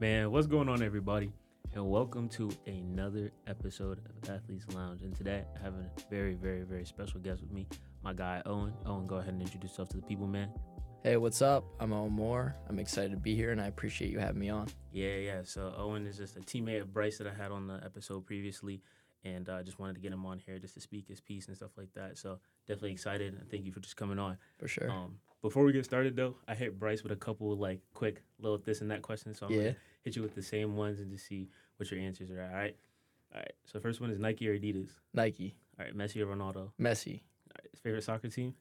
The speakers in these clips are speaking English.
Man, what's going on, everybody? And welcome to another episode of Athletes Lounge. And today I have a very, very, very special guest with me, my guy Owen. Owen, go ahead and introduce yourself to the people, man. Hey, what's up? I'm Owen Moore. I'm excited to be here and I appreciate you having me on. Yeah, yeah. So Owen is just a teammate of Bryce that I had on the episode previously. And I uh, just wanted to get him on here just to speak his piece and stuff like that. So definitely excited and thank you for just coming on. For sure. Um, before we get started though, I hit Bryce with a couple like quick little this and that questions. So I'm Yeah. gonna hit you with the same ones and just see what your answers are. All right. All right. So first one is Nike or Adidas. Nike, All right. Messi or Ronaldo. Messi. right. Favorite soccer team.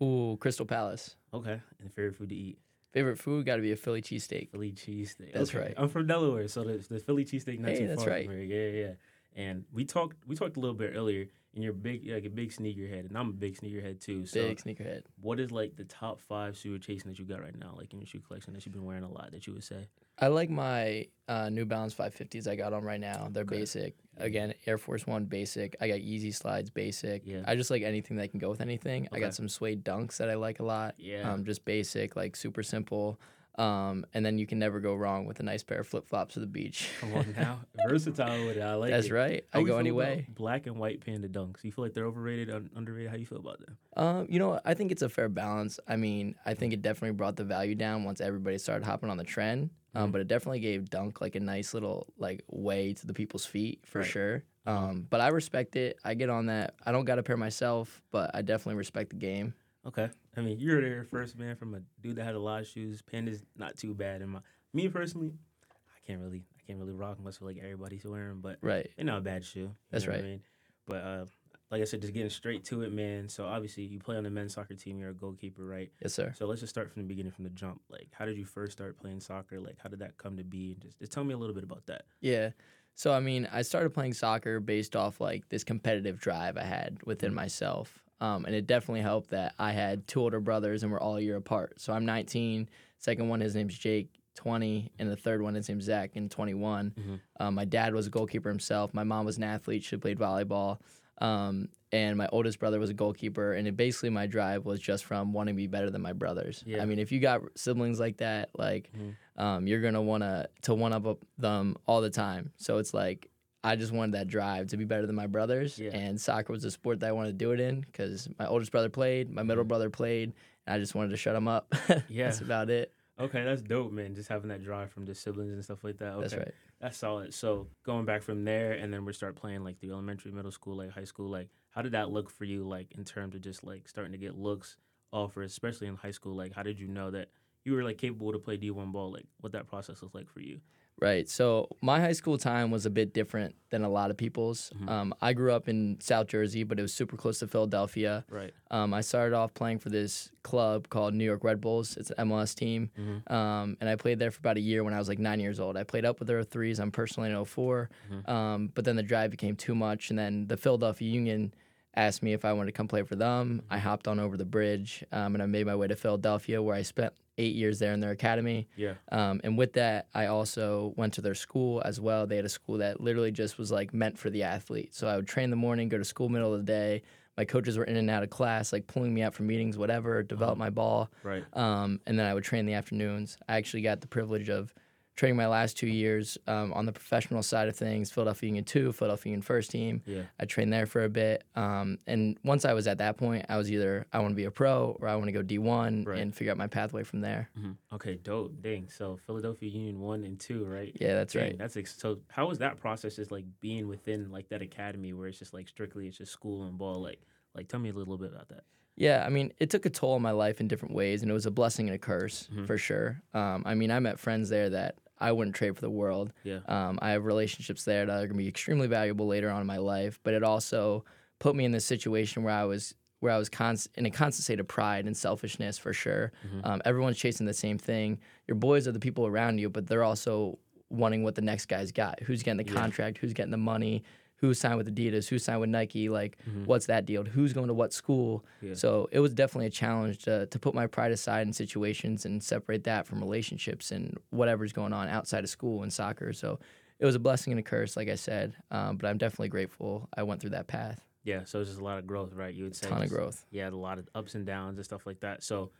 Ooh, Crystal Palace. Okay. And favorite food to eat. Favorite food got to be a Philly cheesesteak. Philly cheesesteak. That's Okay. right. I'm from Delaware, so the, the Philly cheesesteak not Hey, too that's far right. from here. Yeah, yeah. And we talked we talked a little bit earlier, and you're big like a big sneakerhead, and I'm a big sneakerhead too. So Big sneakerhead. what is like the top five shoe you're chasing that you got right now, like in your shoe collection that you've been wearing a lot that you would say? I like my uh, New Balance 550s I got on right now. They're Okay. basic. Again, Air Force One basic. I got Yeezy Slides basic. Yeah. I just like anything that can go with anything. I got some suede dunks that I like a lot. Yeah. Um, just basic, like super simple. Um, and then you can never go wrong with a nice pair of flip flops to the beach. Come on now, versatile with it. I like That's it. right. How I go any way. Black and white panda dunks. You feel like they're overrated, un- underrated? How do you feel about them? Um, you know. I think it's a fair balance. I mean, I think it definitely brought the value down once everybody started hopping on the trend. Um, Mhm. but it definitely gave Dunk like a nice little like way to the people's feet for Right. sure. Mhm. Um, but I respect it. I get on that. I don't got a pair myself, but I definitely respect the game. Okay. I mean, you're there first, man, from a dude that had a lot of shoes. Panda's not too bad in my. Me personally, I can't really, I can't really rock unless like everybody's wearing, but Right. they're not a bad shoe. That's what I right. mean? But uh, like I said, just getting straight to it, man. So obviously, you play on the men's soccer team. You're a goalkeeper, right? Yes, sir. So let's just start from the beginning, from the jump. Like, how did you first start playing soccer? Like, how did that come to be? And just, just tell me a little bit about that. Yeah. So I mean, I started playing soccer based off like this competitive drive I had within myself. Um, and it definitely helped that I had two older brothers and we're all a year apart. So I'm 19. Second one, his name's Jake, 20, and the third one, his name's Zach, and 21. Mhm. Um, my dad was a goalkeeper himself. My mom was an athlete. She played volleyball. Um, and my oldest brother was a goalkeeper. And it basically my drive was just from wanting to be better than my brothers. Yeah. I mean, if you got siblings like that, like Mhm. um, you're gonna wanna to one up them all the time. So it's like I just wanted that drive to be better than my brothers, Yeah. and soccer was the sport that I wanted to do it in because my oldest brother played, my middle mm-hmm. brother played, and I just wanted to shut him up. Yeah. that's about it. Okay, that's dope, man. Just having that drive from the siblings and stuff like that. Okay. That's right. That's solid. So going back from there, and then we start playing like the elementary, middle school, like high school. Like, how did that look for you? Like in terms of just like starting to get looks offers, especially in high school. Like, how did you know that you were like capable to play D one ball? Like, what that process was like for you? Right. So my high school time was a bit different than a lot of people's. Mhm. Um, I grew up in South Jersey, but it was super close to Philadelphia. Right. Um, I started off playing for this club called New York Red Bulls. It's an MLS team. Mhm. Um, and I played there for about a year when I was like nine years old. I played up with their threes. I'm personally in 4 Mhm. Um, but then the drive became too much. And then the Philadelphia Union asked me if I wanted to come play for them. I hopped on over the bridge um, and I made my way to Philadelphia where I spent eight years there in their academy. Yeah. Um, and with that, I also went to their school as well. They had a school that literally just was like meant for the athlete. So I would train in the morning, go to school middle of the day. My coaches were in and out of class, like pulling me out for meetings, whatever, develop my ball. Right. Um, and then I would train in the afternoons. I actually got the privilege of training my last two years um, on the professional side of things, Philadelphia Union 2, Philadelphia Union first team. Yeah. I trained there for a bit. Um, and once I was at that point, I was either I want to be a pro or I want to go D1 Right. and figure out my pathway from there. hmm Okay. Dope. Dang. So Philadelphia Union one and two, right? Yeah, that's Dang, right. That's ex- so. How was that process? Just like being within like that academy where it's just like strictly it's just school and ball. Like, like tell me a little bit about that. Yeah, I mean, it took a toll on my life in different ways, and it was a blessing and a curse Mhm. for sure. Um, I mean, I met friends there that I wouldn't trade for the world. Yeah. Um, I have relationships there that are going to be extremely valuable later on in my life, but it also put me in this situation where I was where I was const- in a constant state of pride and selfishness for sure. Mhm. Um, everyone's chasing the same thing. Your boys are the people around you, but they're also wanting what the next guy's got. Who's getting the Yeah. contract? Who's getting the money? Who signed with Adidas? Who signed with Nike? Like, Mhm. what's that deal? Who's going to what school? Yeah. So it was definitely a challenge to, to put my pride aside in situations and separate that from relationships and whatever's going on outside of school and soccer. So it was a blessing and a curse, like I said. Um, but I'm definitely grateful I went through that path. Yeah, so it's just a lot of growth, right? You would say a Ton of growth. Yeah, a lot of ups and downs and stuff like that. So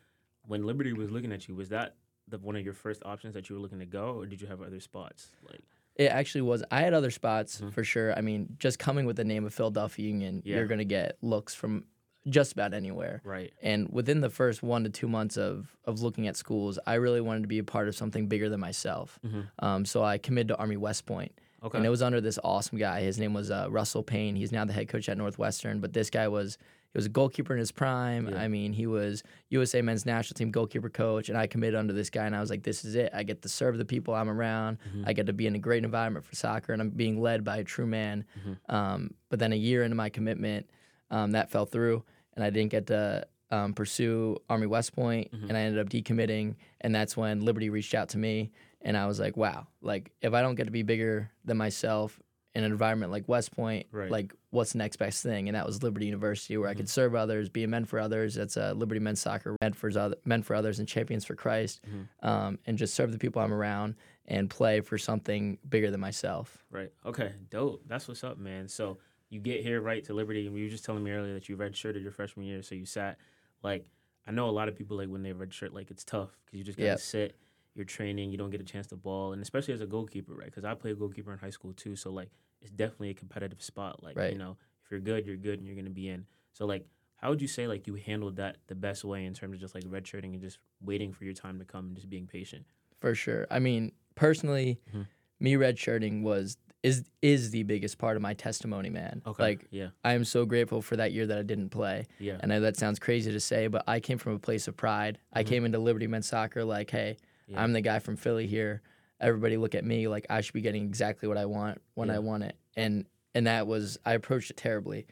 when Liberty was looking at you, was that the one of your first options that you were looking to go, or did you have other spots? Like, It actually was. I had other spots Mhm. for sure. I mean, just coming with the name of Philadelphia Union, Yeah. you're gonna get looks from just about anywhere. right, And within the first one to two months of of looking at schools, I really wanted to be a part of something bigger than myself. Mhm. Um, so I committed to Army West Point, okay, and it was under this awesome guy. His name was uh, Russell Payne. He's now the head coach at Northwestern. But this guy was was a goalkeeper in his prime. Yeah. I mean, he was USA men's national team goalkeeper coach, and I committed under this guy, and I was like, this is it. I get to serve the people I'm around. Mhm. I get to be in a great environment for soccer, and I'm being led by a true man. Mhm. Um, but then a year into my commitment, um, that fell through, and I didn't get to um, pursue Army West Point, Mhm. and I ended up decommitting, and that's when Liberty reached out to me, and I was like, wow, like if I don't get to be bigger than myself in an environment like West Point, Right. like what's the next best thing? And that was Liberty University, where I could serve others, be a men for others. That's uh, Liberty Men's Soccer, men for, other, men for others, and champions for Christ, Mhm. um, and just serve the people I'm around and play for something bigger than myself. right, okay, dope. That's what's up, man. So you get here right to Liberty, and you were just telling me earlier that you redshirted your freshman year, so you sat. Like, I know a lot of people like when they redshirt, like it's tough because you just gotta Yep. sit. You're training, you don't get a chance to ball, and especially as a goalkeeper, right? Because I played goalkeeper in high school too, so like it's definitely a competitive spot. Like Right. you know, if you're good, you're good, and you're gonna be in. So like, how would you say like you handled that the best way in terms of just like redshirting and just waiting for your time to come and just being patient? For sure. I mean, personally, Mhm. me redshirting was is is the biggest part of my testimony, man. Okay, Like yeah, I am so grateful for that year that I didn't play. yeah, I know that sounds crazy to say, but I came from a place of pride. I Mhm. came into Liberty Men's Soccer like, hey, yeah. I'm the guy from Philly here. Everybody look at me like I should be getting exactly what I want when Yeah. I want it. And and that was I approached it terribly.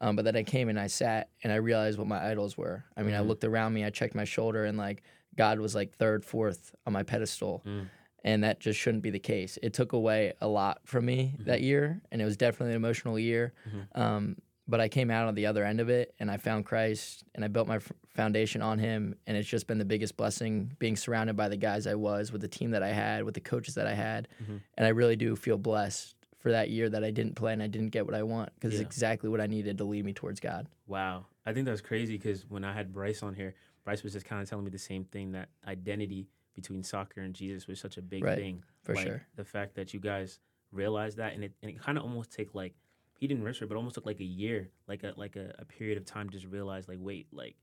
Um, but then I came and I sat and I realized what my idols were. I mean, I Mhm. looked around me, I checked my shoulder, and like God was like third, fourth on my pedestal. Mm. And that just shouldn't be the case. It took away a lot from me Mm-hmm. that year, and it was definitely an emotional year. Mhm. Um, but I came out on the other end of it, and I found Christ, and I built my f- foundation on Him, and it's just been the biggest blessing being surrounded by the guys I was, with the team that I had, with the coaches that I had, Mhm. and I really do feel blessed for that year that I didn't play and I didn't get what I want because Yeah. it's exactly what I needed to lead me towards God. Wow. I think that's crazy because when I had Bryce on here, Bryce was just kind of telling me the same thing that identity between soccer and Jesus was such a big Right, thing. for like, sure. The fact that you guys realized that and it and it kind of almost took like he didn't register, but almost took like a year, like a like a, a period of time to just realize like wait, like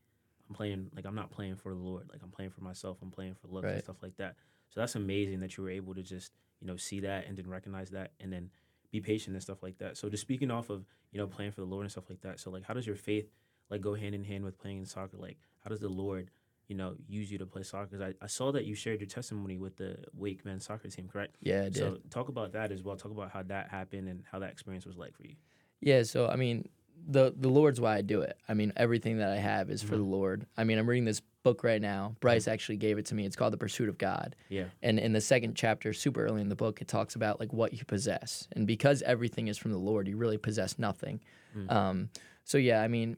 I'm playing like I'm not playing for the Lord. Like I'm playing for myself, I'm playing for looks and stuff like that. So that's amazing that you were able to just, you know, see that and then recognize that and then be patient and stuff like that. So just speaking off of, you know, playing for the Lord and stuff like that. So like how does your faith like go hand in hand with playing in soccer? Like how does the Lord, you know, use you to play soccer? 'Cause I, I saw that you shared your testimony with the Wake men's soccer team, correct? Yeah, I did. So talk about that as well. Talk about how that happened and how that experience was like for you. Yeah, so I mean, the the Lord's why I do it. I mean, everything that I have is for Mhm. the Lord. I mean, I'm reading this book right now. Bryce actually gave it to me. It's called The Pursuit of God. Yeah. And in the second chapter, super early in the book, it talks about like what you possess. And because everything is from the Lord, you really possess nothing. Mm. Um, so yeah, I mean,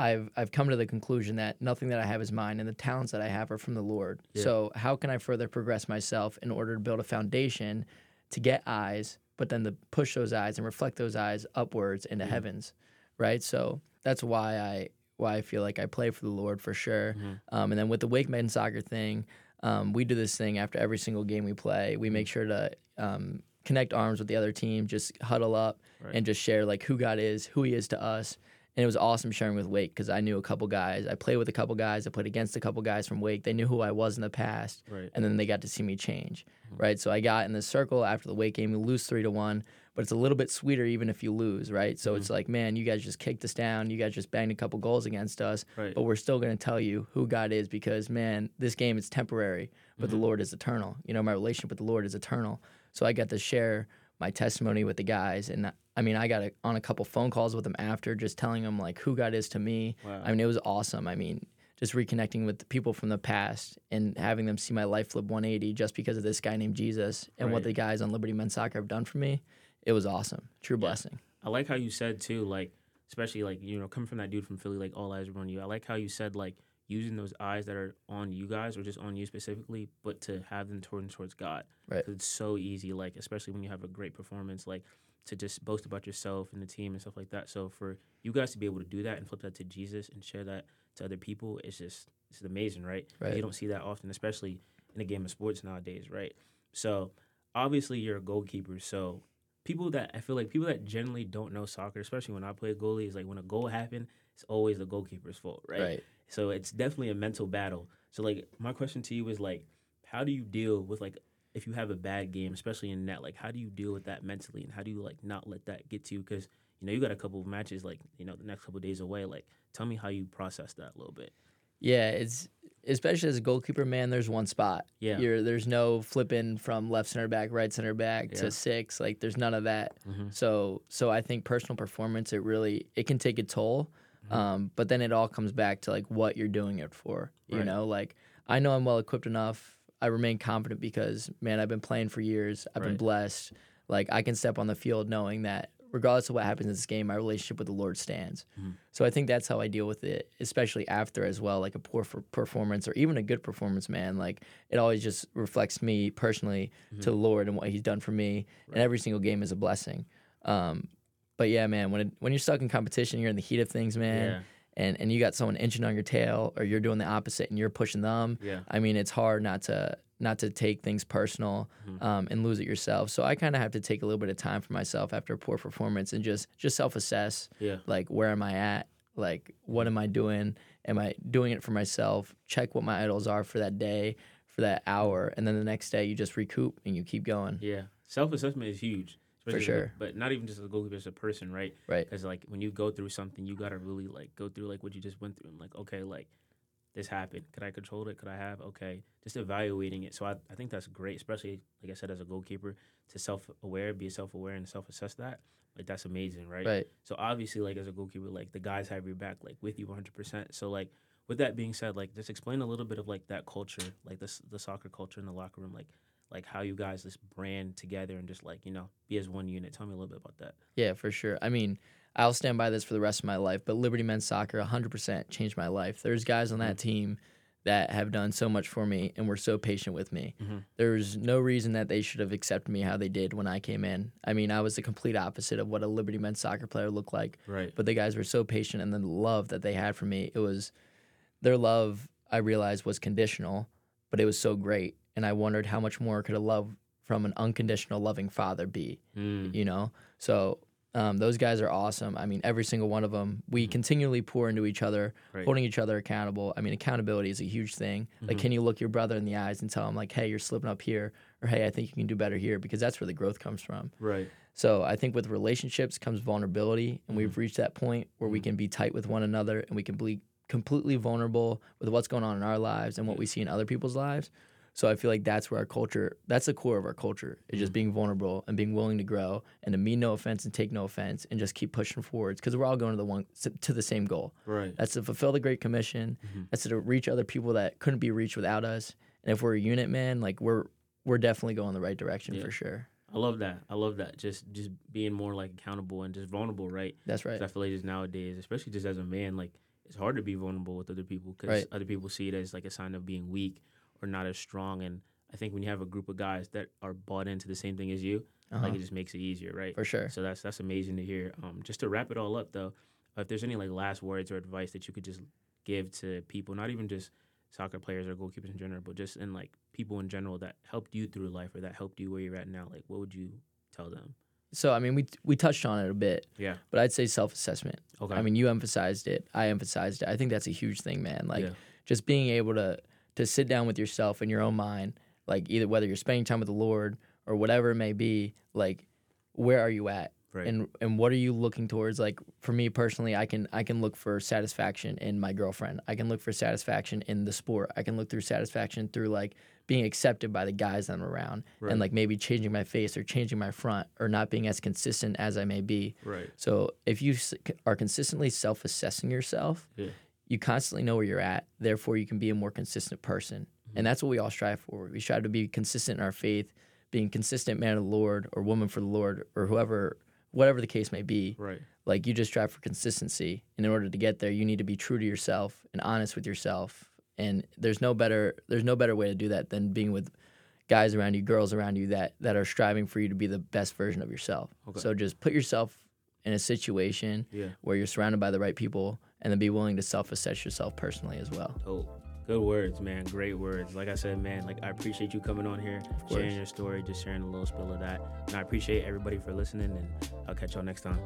I've I've come to the conclusion that nothing that I have is mine, and the talents that I have are from the Lord. Yeah. So how can I further progress myself in order to build a foundation to get eyes, but then to push those eyes and reflect those eyes upwards into Mhm. heavens, right? So that's why I why I feel like I play for the Lord for sure. Mhm. Um, and then with the Wake Men soccer thing, um, we do this thing after every single game we play. We Mm-hmm. make sure to um, connect arms with the other team, just huddle up Right. and just share like who God is, who He is to us. And it was awesome sharing with Wake because I knew a couple guys. I played with a couple guys. I played against a couple guys from Wake. They knew who I was in the past, Right. and then they got to see me change, Mhm. right? So I got in the circle after the Wake game. We lose three to one, but it's a little bit sweeter even if you lose, right? So it's like, man, you guys just kicked us down. You guys just banged a couple goals against us, Right. but we're still going to tell you who God is because, man, this game is temporary, but the Mhm. Lord is eternal. You know, my relationship with the Lord is eternal. So I got to share my testimony with the guys, and I mean, I got a, on a couple phone calls with them after, just telling them like who God is to me. Wow. I mean, it was awesome. I mean, just reconnecting with the people from the past and having them see my life flip 180 just because of this guy named Jesus and what the guys on Liberty Men's Soccer have done for me. It was awesome. True Yeah. blessing. I like how you said too, like especially like you know coming from that dude from Philly, like all eyes are on you. I like how you said like using those eyes that are on you guys or just on you specifically, but to have them turned towards God. Right. it's so easy, like especially when you have a great performance, like to just boast about yourself and the team and stuff like that. So for you guys to be able to do that and flip that to Jesus and share that to other people, it's just it's amazing, right? Right. You don't see that often, especially in a game of sports nowadays, right? So obviously you're a goalkeeper, so people that I feel like people that generally don't know soccer, especially when I play goalie, is like when a goal happened, it's always the goalkeeper's fault, right? Right. So it's definitely a mental battle. So like my question to you is like, how do you deal with like if you have a bad game, especially in net, like how do you deal with that mentally, and how do you like not let that get to you? Because you know you got a couple of matches like you know the next couple of days away. Like tell me how you process that a little bit. Yeah, it's especially as a goalkeeper, man. There's one spot. Yeah. You're there's no flipping from left center back, right center back Yeah. to six. Like there's none of that. Mhm. So so I think personal performance it really it can take a toll. Mhm. Um, but then it all comes back to like what you're doing it for. You Right. know, like I know I'm well equipped enough. I remain confident because man, I've been playing for years. I've been blessed. Like I can step on the field knowing that regardless of what happens in this game, my relationship with the Lord stands. Mhm. So I think that's how I deal with it, especially after as well, like a poor for performance or even a good performance, man. Like it always just reflects me personally to the Lord and what He's done for me, and every single game is a blessing. Um, but yeah, man, when it, when you're stuck in competition, you're in the heat of things, man, Yeah. and and you got someone inching on your tail, or you're doing the opposite and you're pushing them. Yeah. I mean, it's hard not to not to take things personal Mhm. um, and lose it yourself. So I kind of have to take a little bit of time for myself after a poor performance and just just self assess. Yeah. Like, where am I at? Like, what am I doing? Am I doing it for myself? Check what my idols are for that day, for that hour, and then the next day you just recoup and you keep going. Yeah. Self assessment is huge. A- sure. But not even just as a goalkeeper, as a person, right? Right. Because like when you go through something, you gotta really like go through like what you just went through. And like, okay, like this happened. Could I control it? Could I have? Okay, just evaluating it. So I, I think that's great, especially like I said, as a goalkeeper, to self aware, be self aware, and self assess that. Like that's amazing, right? Right. So obviously, like as a goalkeeper, like the guys have your back, like with you 100. percent So like with that being said, like just explain a little bit of like that culture, like this the soccer culture in the locker room, like like how you guys just brand together and just like you know be as one unit. Tell me a little bit about that. Yeah, for sure. I mean, I'll stand by this for the rest of my life, but Liberty Men's Soccer 100% changed my life. There's guys on that team that have done so much for me and were so patient with me. Mhm. There's no reason that they should have accepted me how they did when I came in. I mean, I was the complete opposite of what a Liberty Men's Soccer player looked like, Right. but the guys were so patient and the love that they had for me, it was their love I realized was conditional, but it was so great. And I wondered how much more could a love from an unconditional loving father be? Mm. you know so um, those guys are awesome i mean every single one of them we continually pour into each other Right. holding each other accountable i mean accountability is a huge thing like Mhm. can you look your brother in the eyes and tell him like hey you're slipping up here or hey i think you can do better here because that's where the growth comes from Right. so i think with relationships comes vulnerability and Mhm. we've reached that point where we Mhm. can be tight with one another and we can be completely vulnerable with what's going on in our lives and what we see in other people's lives so I feel like that's where our culture, that's the core of our culture, is just Mhm. being vulnerable and being willing to grow and to mean no offense and take no offense and just keep pushing forwards because we're all going to the one to the same goal. Right. That's to fulfill the Great Commission. Mhm. That's to reach other people that couldn't be reached without us. And if we're a unit, man, like we're we're definitely going the right direction Yeah. for sure. I love that. I love that. Just just being more like accountable and just vulnerable, right? That's right. I feel like just nowadays, especially just as a man, like it's hard to be vulnerable with other people because Right. other people see it as like a sign of being weak or not as strong. And I think when you have a group of guys that are bought into the same thing as you, Uh-huh. like it just makes it easier, right? For sure. So that's that's amazing to hear. Um, just to wrap it all up, though, if there's any like last words or advice that you could just give to people, not even just soccer players or goalkeepers in general, but just in like people in general that helped you through life or that helped you where you're at now, like what would you tell them? So I mean, we we touched on it a bit, Yeah. but I'd say self-assessment. Okay. I mean, you emphasized it. I emphasized it. I think that's a huge thing, man. Like Yeah. just being able to to sit down with yourself in your own mind, like either whether you're spending time with the Lord or whatever it may be, like where are you at? right. And and what are you looking towards? Like for me personally, I can I can look for satisfaction in my girlfriend. I can look for satisfaction in the sport. I can look through satisfaction through like being accepted by the guys that I'm around Right. and like maybe changing my face or changing my front or not being as consistent as I may be. right. So if you are consistently self-assessing yourself, Yeah. You constantly know where you're at. Therefore, you can be a more consistent person, Mm-hmm. and that's what we all strive for. We strive to be consistent in our faith, being consistent man of the Lord or woman for the Lord or whoever, whatever the case may be. Right. Like you just strive for consistency, and in order to get there, you need to be true to yourself and honest with yourself. And there's no better there's no better way to do that than being with guys around you, girls around you that that are striving for you to be the best version of yourself. Okay. So just put yourself in a situation Yeah. where you're surrounded by the right people and then be willing to self-assess yourself personally as well. Dope. Good words, man. Great words. Like I said, man, like I appreciate you coming on here, sharing your story, just sharing a little spill of that. And I appreciate everybody for listening, and I'll catch y'all next time.